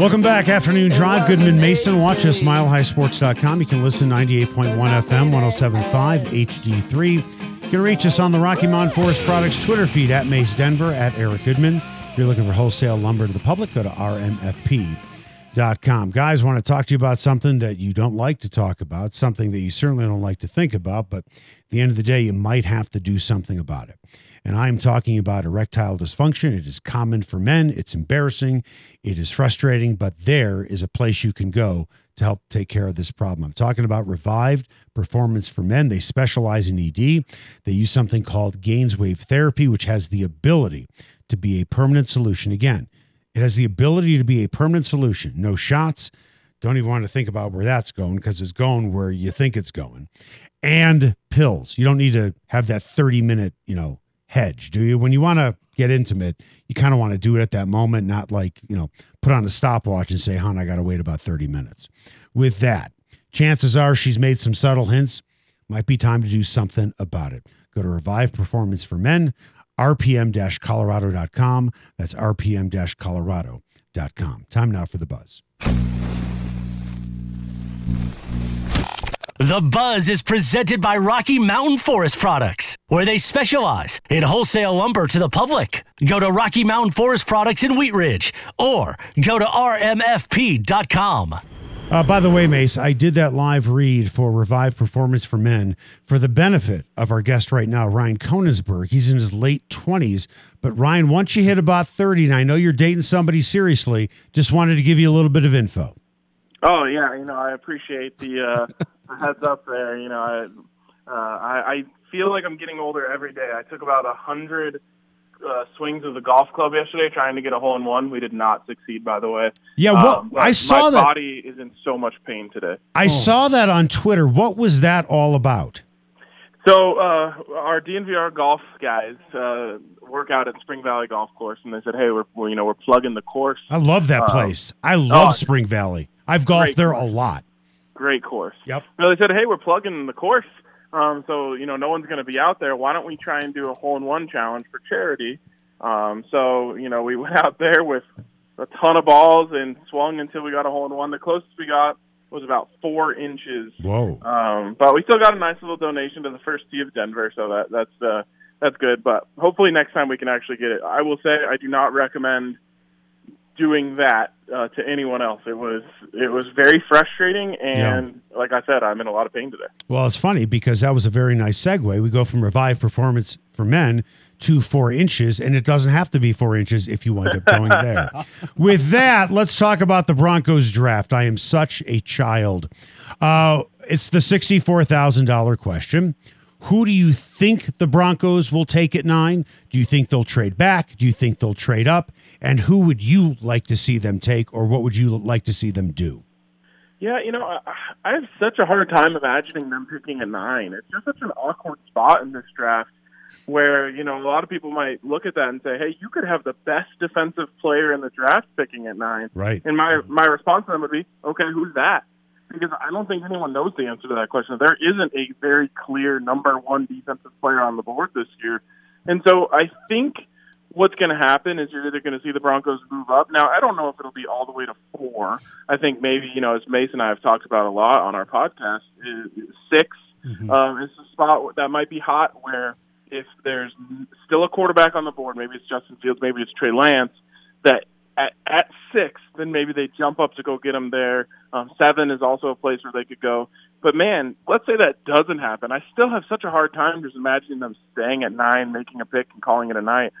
Welcome back, Afternoon Drive. Goodman Mason. Watch us, milehighsports.com. You can listen 98.1 FM, 1075 HD3. You can reach us on the Rocky Mountain Forest Products Twitter feed at Mace Denver, at Eric Goodman. If you're looking for wholesale lumber to the public, go to rmfp.com. Guys, want to talk to you about something that you don't like to talk about, something that you certainly don't like to think about, but at the end of the day, you might have to do something about it. And I'm talking about erectile dysfunction. It is common for men. It's embarrassing. It is frustrating, but there is a place you can go to help take care of this problem. I'm talking about Revived Performance for Men. They specialize in ED. They use something called Gainswave therapy, which has the ability to be a permanent solution. Again, it has the ability to be a permanent solution. No shots. Don't even want to think about where that's going because it's going where you think it's going. And pills. You don't need to have that 30 minute, you know, hedge, do you? When you want to get intimate, you kind of want to do it at that moment, not like, you know, put on a stopwatch and say, hon, I got to wait about 30 minutes. With that, chances are she's made some subtle hints. Might be time to do something about it. Go to Revive Performance for Men, rpm colorado.com. That's rpm colorado.com. Time now for the buzz. The Buzz is presented by Rocky Mountain Forest Products, where they specialize in wholesale lumber to the public. Go to Rocky Mountain Forest Products in Wheat Ridge or go to rmfp.com. Uh, by the way, Mace, I did that live read for Revive Performance for Men for the benefit of our guest right now, Ryan Koenigsberg. He's in his late 20s. But Ryan, once you hit about 30, and I know you're dating somebody seriously, just wanted to give you a little bit of info. Oh yeah, you know I appreciate the, uh, the heads up there. You know I, uh, I I feel like I'm getting older every day. I took about a hundred uh, swings of the golf club yesterday trying to get a hole in one. We did not succeed, by the way. Yeah, what Um, I saw my that. body is in so much pain today. I saw that on Twitter. What was that all about? So uh, our DNVR golf guys uh, work out at Spring Valley Golf Course, and they said, "Hey, we're, we're you know we're plugging the course. I love that Um, place. I love oh, Spring Valley. I've golfed there course. a lot. Great course." Yep. So they said, "Hey, we're plugging the course, um, so you know no one's going to be out there. Why don't we try and do a hole in one challenge for charity?" Um, so you know we went out there with a ton of balls and swung until we got a hole in one. The closest we got was about four inches. Whoa. Um, but we still got a nice little donation to the first tee of Denver, so that that's uh, that's good. But hopefully next time we can actually get it. I will say I do not recommend doing that uh, to anyone else. It was it was very frustrating, and like I said, I'm in a lot of pain today. Well, it's funny because that was a very nice segue. We go from Revive Performance for Men to four inches, and it doesn't have to be four inches if you wind up going there. With that, let's talk about the Broncos draft. I am such a child. Uh, it's the $64,000 question. Who do you think the Broncos will take at nine? Do you think they'll trade back? Do you think they'll trade up? And who would you like to see them take, or what would you like to see them do? Yeah, you know, I, have such a hard time imagining them picking a nine. It's just such an awkward spot in this draft where, you know, a lot of people might look at that and say, hey, you could have the best defensive player in the draft picking at nine. Right. And my, mm-hmm. my response to them would be, okay, who's that? Because I don't think anyone knows the answer to that question. There isn't a very clear number one defensive player on the board this year. And so I think what's going to happen is you're either going to see the Broncos move up. Now, I don't know if it'll be all the way to four. I think maybe, you know, as Mason and I have talked about a lot on our podcast, is, is 6 um, is a spot that might be hot where if there's still a quarterback on the board, maybe it's Justin Fields, maybe it's Trey Lance, that at, at six, then maybe they jump up to go get him there. Um, seven is also a place where they could go. But man, let's say that doesn't happen. I still have such a hard time just imagining them staying at nine, making a pick, and calling it a night.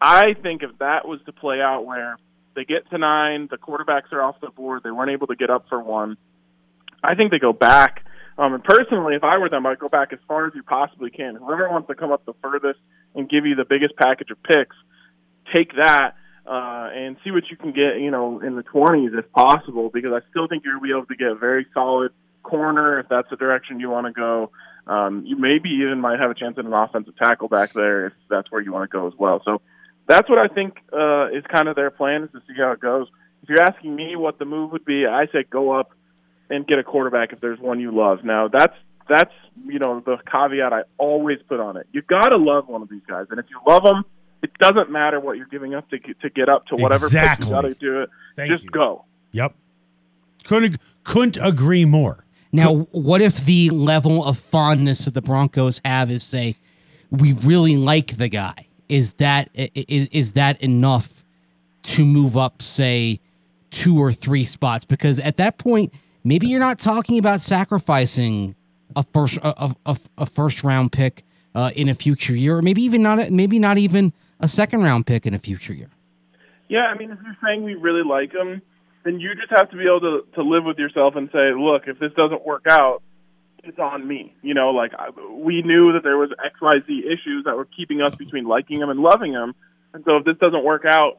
I think if that was to play out where they get to nine, the quarterbacks are off the board, they weren't able to get up for one, I think they go back. Um, and personally, if I were them, I'd go back as far as you possibly can. Whoever wants to come up the furthest and give you the biggest package of picks, take that uh, and see what you can get, you know, in the 20s if possible, because I still think you're be able to get a very solid corner if that's the direction you want to go. Um, you maybe even might have a chance at an offensive tackle back there if that's where you want to go as well. So that's what I think uh, is kind of their plan is to see how it goes. If you're asking me what the move would be, I say go up and get a quarterback if there's one you love. Now that's that's you know the caveat I always put on it. You got to love one of these guys, and if you love them, it doesn't matter what you're giving up to get, to get up to whatever Exactly. pick you got to do it. Thank Just you. go. Yep. Couldn't couldn't agree more. Now, what if the level of fondness that the Broncos have is say, we really like the guy? Is that i- i- is that enough to move up, say, two or three spots? Because at that point, maybe you're not talking about sacrificing a first a, a- a, a first round pick uh, in a future year, or maybe even not a- maybe not even a second round pick in a future year. Yeah, I mean, if you're saying we really like him, then you just have to be able to to live with yourself and say, look, if this doesn't work out, it's on me. You know, like I, we knew that there was X Y Z issues that were keeping us between liking him and loving him, and so if this doesn't work out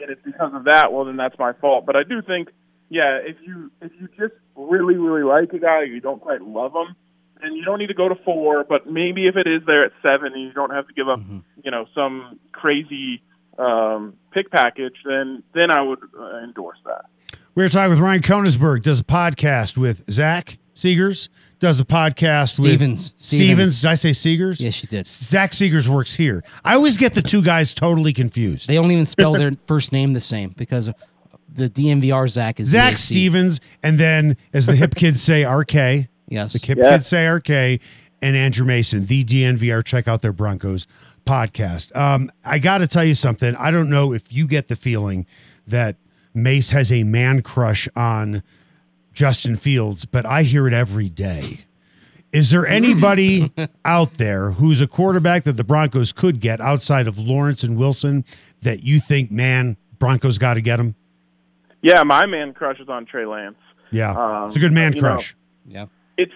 and it's because of that, well, then that's my fault. But I do think, yeah, if you if you just really really like a guy, you don't quite love him. And you don't need to go to four, but maybe if it is there at seven, and you don't have to give up, you know, some crazy um, pick package, then then I would uh, endorse that. We were talking with Ryan Koenigsberg, does a podcast with Zach Seegers, does a podcast Stevens. with Stevens. Did I say Seegers? Yes, you did. Zach Seegers works here. I always get the two guys totally confused. They don't even spell their first name the same because the DNVR Zach is Zach Stevens, and then as the hip kids say, RK. Yes. The hip Yeah. kids say RK, and Andrew Mason, the DNVR. Check out their Broncos podcast. Um, I got to tell you something. I don't know if you get the feeling that Mace has a man crush on Justin Fields, but I hear it every day. Is there anybody out there who's a quarterback that the Broncos could get outside of Lawrence and Wilson that you think, man, Broncos got to get him? Yeah, my man crush is on Trey Lance. Yeah, Um, it's a good man you know, crush. Yeah. It's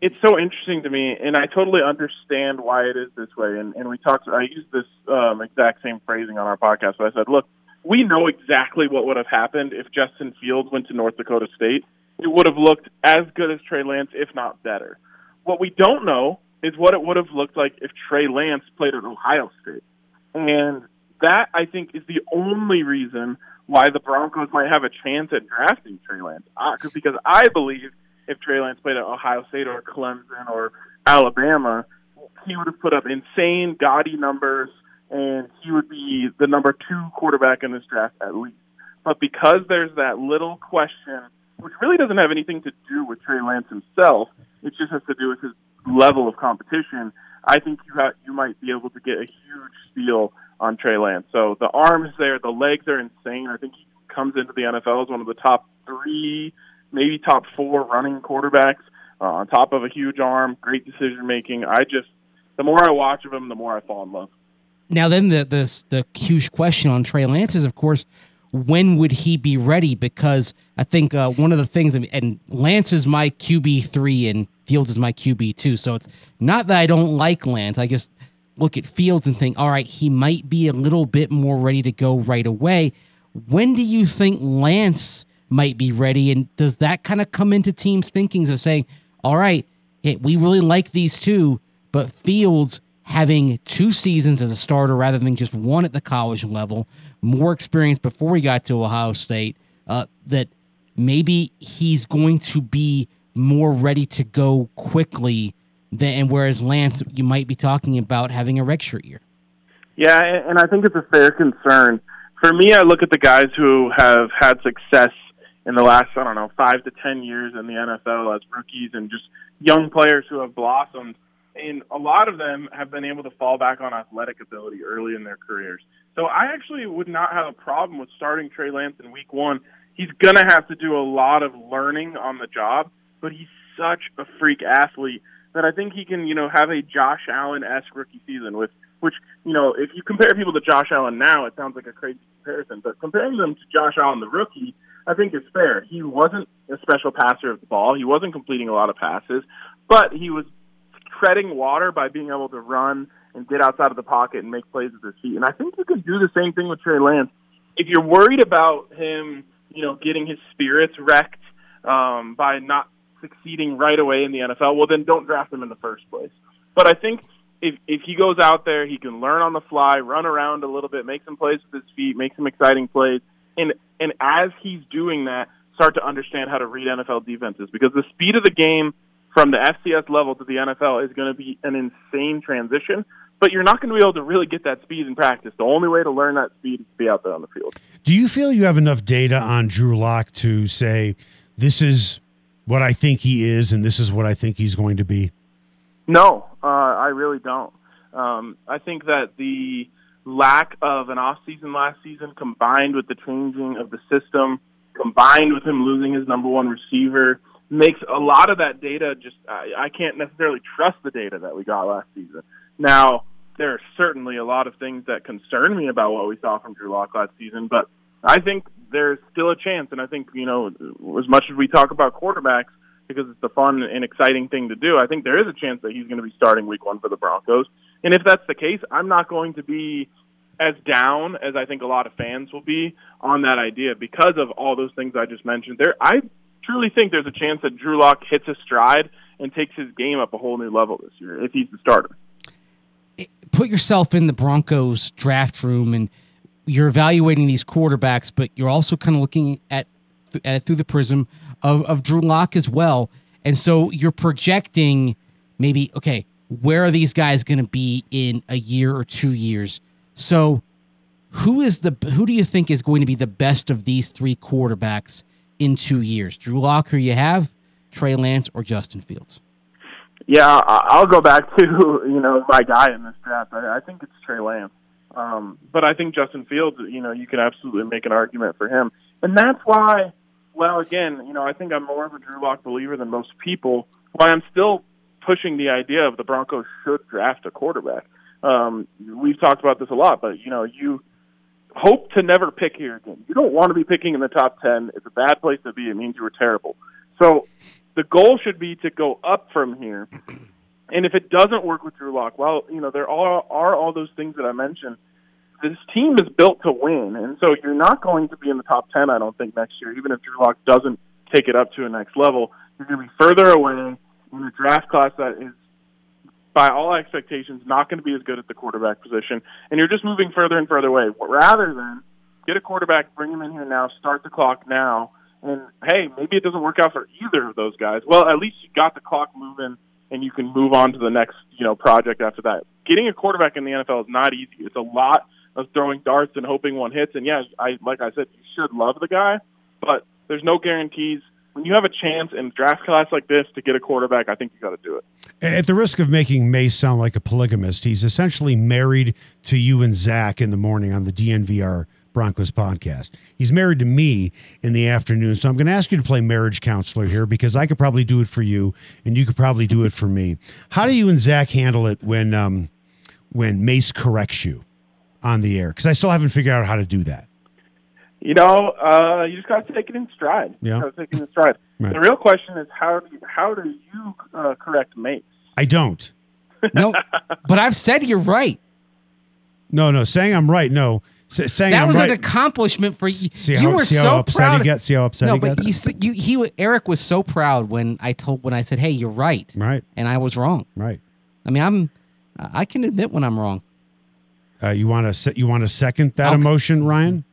it's so interesting to me, and I totally understand why it is this way. And, and we talked. I used this um, exact same phrasing on our podcast. But I said, look, we know exactly what would have happened if Justin Fields went to North Dakota State. It would have looked as good as Trey Lance, if not better. What we don't know is what it would have looked like if Trey Lance played at Ohio State. And that, I think, is the only reason why the Broncos might have a chance at drafting Trey Lance. Uh, 'cause- because I believe if Trey Lance played at Ohio State or Clemson or Alabama, he would have put up insane, gaudy numbers, and he would be the number two quarterback in this draft at least. But because there's that little question, which really doesn't have anything to do with Trey Lance himself, it just has to do with his level of competition. I think you ha- you might be able to get a huge steal on Trey Lance. So the arms there, the legs are insane. I think he comes into the NFL as one of the top three, maybe top four running quarterbacks. Uh, on top of a huge arm, great decision making. I just the more I watch of him, the more I fall in love. Now, then the the the huge question on Trey Lance is, of course, when would he be ready? Because I think uh, one of the things, and Lance is my QB three, and Fields is my QB two. So it's not that I don't like Lance. I just look at Fields and think, all right, he might be a little bit more ready to go right away. When do you think Lance might be ready? And does that kind of come into teams' thinkings of saying, all right, hey, we really like these two, but Fields having two seasons as a starter rather than just one at the college level, more experience before he got to Ohio State, uh, that maybe he's going to be more ready to go quickly than whereas Lance, you might be talking about having a redshirt year. Yeah, and and I think it's a fair concern. For me, I look at the guys who have had success in the last, I don't know, five to ten years in the NFL as rookies and just young players who have blossomed. And a lot of them have been able to fall back on athletic ability early in their careers. So I actually would not have a problem with starting Trey Lance in week one. He's going to have to do a lot of learning on the job, but he's such a freak athlete that I think he can, you know, have a Josh Allen esque rookie season with which, you know, if you compare people to Josh Allen now, it sounds like a crazy comparison. But comparing them to Josh Allen, the rookie, I think is fair. He wasn't a special passer of the ball. He wasn't completing a lot of passes, but he was treading water by being able to run and get outside of the pocket and make plays with his feet. And I think you can do the same thing with Trey Lance. If you're worried about him, you know, getting his spirits wrecked um, by not succeeding right away in the NFL, well, then don't draft him in the first place. But I think if if he goes out there, he can learn on the fly, run around a little bit, make some plays with his feet, make some exciting plays, and and as he's doing that, start to understand how to read NFL defenses because the speed of the game from the FCS level to the NFL is going to be an insane transition. But you're not going to be able to really get that speed in practice. The only way to learn that speed is to be out there on the field. Do you feel you have enough data on Drew Lock to say this is what I think he is and this is what I think he's going to be? No, uh, I really don't. Um, I think that the lack of an off season last season, combined with the changing of the system, combined with him losing his number one receiver, makes a lot of that data just I, I can't necessarily trust the data that we got last season. Now there are certainly a lot of things that concern me about what we saw from Drew Lock last season, but I think there's still a chance, and I think you know as much as we talk about quarterbacks because it's a fun and exciting thing to do, I think there is a chance that he's going to be starting Week One for the Broncos. And if that's the case, I'm not going to be as down as I think a lot of fans will be on that idea because of all those things I just mentioned. There, I truly think there's a chance that Drew Lock hits a stride and takes his game up a whole new level this year if he's the starter. Eh, put yourself in the Broncos draft room and you're evaluating these quarterbacks, but you're also kind of looking at, at it through the prism of, of Drew Lock as well. And so you're projecting maybe, okay, where are these guys going to be in a year or two years? So who is the who do you think is going to be the best of these three quarterbacks in two years? Drew Lock, who you have, Trey Lance, or Justin Fields? Yeah, I'll go back to you know my guy in this draft. I, I think it's Trey Lance, um, but I think Justin Fields. You know, you can absolutely make an argument for him, and that's why. Well, again, you know, I think I'm more of a Drew Lock believer than most people. Why I'm still pushing the idea of the Broncos should draft a quarterback. Um, we've talked about this a lot, but you know, you hope to never pick here again. You don't want to be picking in the top ten. It's a bad place to be. It means you were terrible. So the goal should be to go up from here. And if it doesn't work with Drew Lock, well, you know, there are are all those things that I mentioned. This team is built to win, and so you're not going to be in the top ten. I don't think next year, even if Drew Lock doesn't take it up to a next level. You're going to be further away in a draft class that is, by all expectations, not going to be as good at the quarterback position, and you're just moving further and further away. Rather than get a quarterback, bring him in here now, start the clock now, and hey, maybe it doesn't work out for either of those guys. Well, at least you got the clock moving, and you can move on to the next, you know, project after that. Getting a quarterback in the NFL is not easy. It's a lot of throwing darts and hoping one hits. And yeah, I like I said, you should love the guy, but there's no guarantees. When you have a chance in draft class like this to get a quarterback, I think you got to do it. At the risk of making Mace sound like a polygamist, he's essentially married to you and Zach in the morning on the DNVR Broncos podcast. He's married to me in the afternoon. So I'm going to ask you to play marriage counselor here because I could probably do it for you and you could probably do it for me. How do you and Zach handle it when um, when Mace corrects you on the air? Because I still haven't figured out how to do that. You know, uh, you just got to take it in stride. Yeah. You got to take it in stride. Right. The real question is how do you, how do you uh, correct Mace? I don't. No, but I've said you're right. No, no, saying I'm right. No, S- saying That I'm was right. an accomplishment for you. See you how, were see so upset proud. he gets. See how upset no, he but gets. you, s- you, he, Eric was so proud when I told when I said, "Hey, you're right," Right, and I was wrong. right. I mean, I'm, I can admit when I'm wrong. Uh, you want to you want to second that Okay. emotion, Ryan?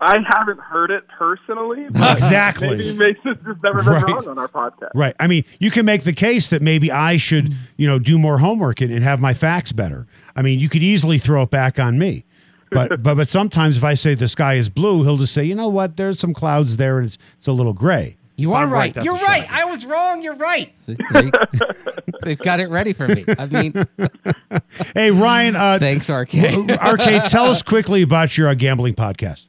I haven't heard it personally. But Exactly. Maybe Mason's just never been Right. wrong on our podcast. Right. I mean, you can make the case that maybe I should, you know, do more homework and, and have my facts better. I mean, you could easily throw it back on me. But but but sometimes if I say the sky is blue, he'll just say, you know what, there's some clouds there and it's it's a little gray. You are I'm right. You're right. shock. I was wrong. You're right. So they've got it ready for me. I mean, Hey Ryan, uh, thanks, RK. Arcade, tell us quickly about your uh, gambling podcast.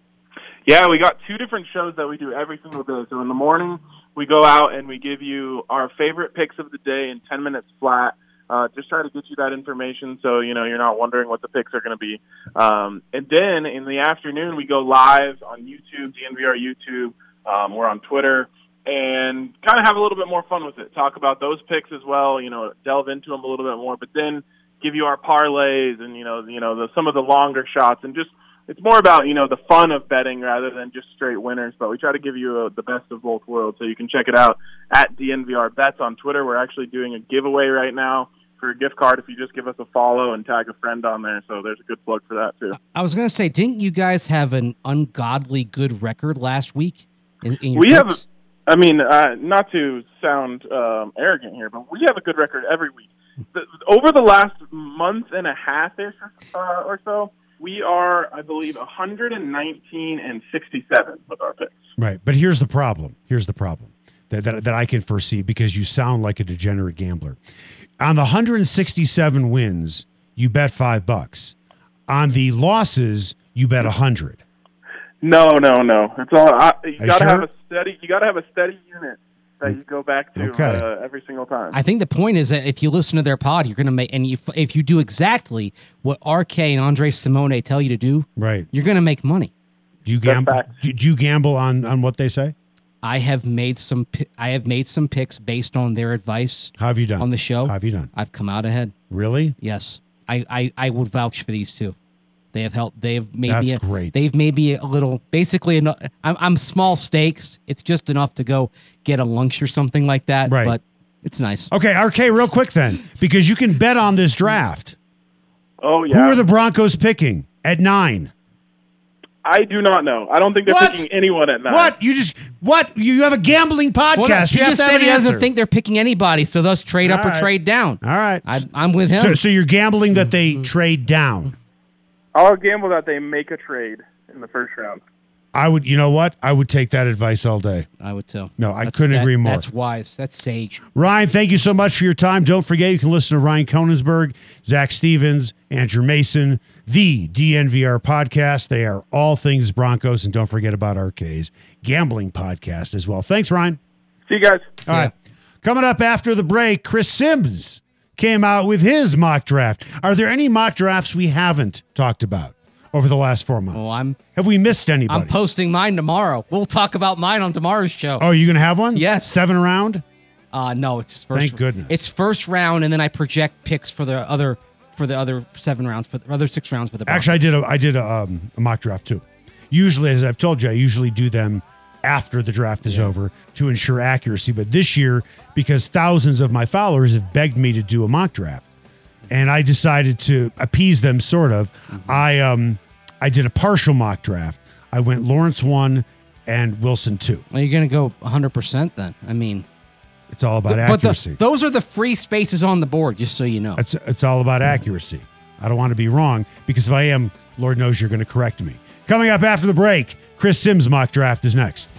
Yeah, we got two different shows that we do every single day. So in the morning, we go out and we give you our favorite picks of the day in 10 minutes flat. Uh, just try to get you that information so you know you're not wondering what the picks are going to be. Um, and then in the afternoon, we go live on YouTube, DNVR YouTube. Um, we're on Twitter and kind of have a little bit more fun with it. Talk about those picks as well. You know, delve into them a little bit more, but then give you our parlays and you know, you know, the, some of the longer shots and just it's more about you know the fun of betting rather than just straight winners. But we try to give you a, the best of both worlds, so you can check it out at DNVR Bets on Twitter. We're actually doing a giveaway right now for a gift card if you just give us a follow and tag a friend on there. So there's a good plug for that too. I was gonna say, didn't you guys have an ungodly good record last week? In, in your We have- picks? I mean, uh, not to sound um, arrogant here, but we have a good record every week. The, over the last month and a half ish uh, or so, we are, I believe, 119 and 67 with our picks. Right. But here's the problem. Here's the problem that, that, that I can foresee because you sound like a degenerate gambler. On the 167 wins, you bet five bucks. On the losses, you bet a hundred. No, no, no. It's all. I, you you got to have a steady. You got to have a steady unit that you go back to Okay. uh, every single time. I think the point is that if you listen to their pod, you're gonna make, and if if you do exactly what RK and Andre Simone tell you to do, Right. you're gonna make money. Do you gamble? Do, do you gamble on on what they say? I have made some I have made some picks based on their advice How have you done on the show. How have you done? I've come out ahead. Really? Yes, I I, I would vouch for these two. They have helped. They have made That's me. A, great. They've made me a little. Basically, enough. I'm, I'm small stakes. It's just enough to go get a lunch or something like that. Right. But it's nice. Okay, RK, real quick then, because you can bet on this draft. oh yeah. Who are the Broncos picking at nine? I do not know. I don't think they're What? picking anyone at nine. What? You just what? You you have a gambling podcast. Well, you he have just to have said an he doesn't think they're picking anybody, so thus trade up All or trade down. All right. I, I'm with him. so, so you're gambling that they Mm-hmm. trade down. I'll gamble that they make a trade in the first round. I would. You know what? I would take that advice all day. I would too. No, I That's- couldn't that- agree more. That's wise. That's sage. Ryan, thank you so much for your time. Don't forget, you can listen to Ryan Koenigsberg, Zach Stevens, Andrew Mason, the DNVR podcast. They are all things Broncos. And don't forget about RK's gambling podcast as well. Thanks, Ryan. See you guys. All right. Coming up after the break, Chris Sims came out with his mock draft. Are there any mock drafts we haven't talked about over the last four months? Well, I'm- Have we missed anybody? I'm posting mine tomorrow. We'll talk about mine on tomorrow's show. oh, are you going to have one? Yes. Seven round? Uh, no, it's first. Thank goodness. It's first round, and then I project picks for the other for the other seven rounds for the other six rounds for the. Broncos. Actually, I did a I did a, um, a mock draft too. Usually, as I've told you, I usually do them after the draft is over to ensure accuracy. But this year, because thousands of my followers have begged me to do a mock draft, and I decided to appease them, sort of. Mm-hmm. I um I did a partial mock draft. I went Lawrence one and Wilson two. Well, you're gonna go 100 percent then. I mean, It's all about but the, accuracy. those are the free spaces on the board, just so you know. It's it's all about accuracy. I don't want to be wrong because if I am, Lord knows you're going to correct me. Coming up after the break, Chris Sims mock draft is next.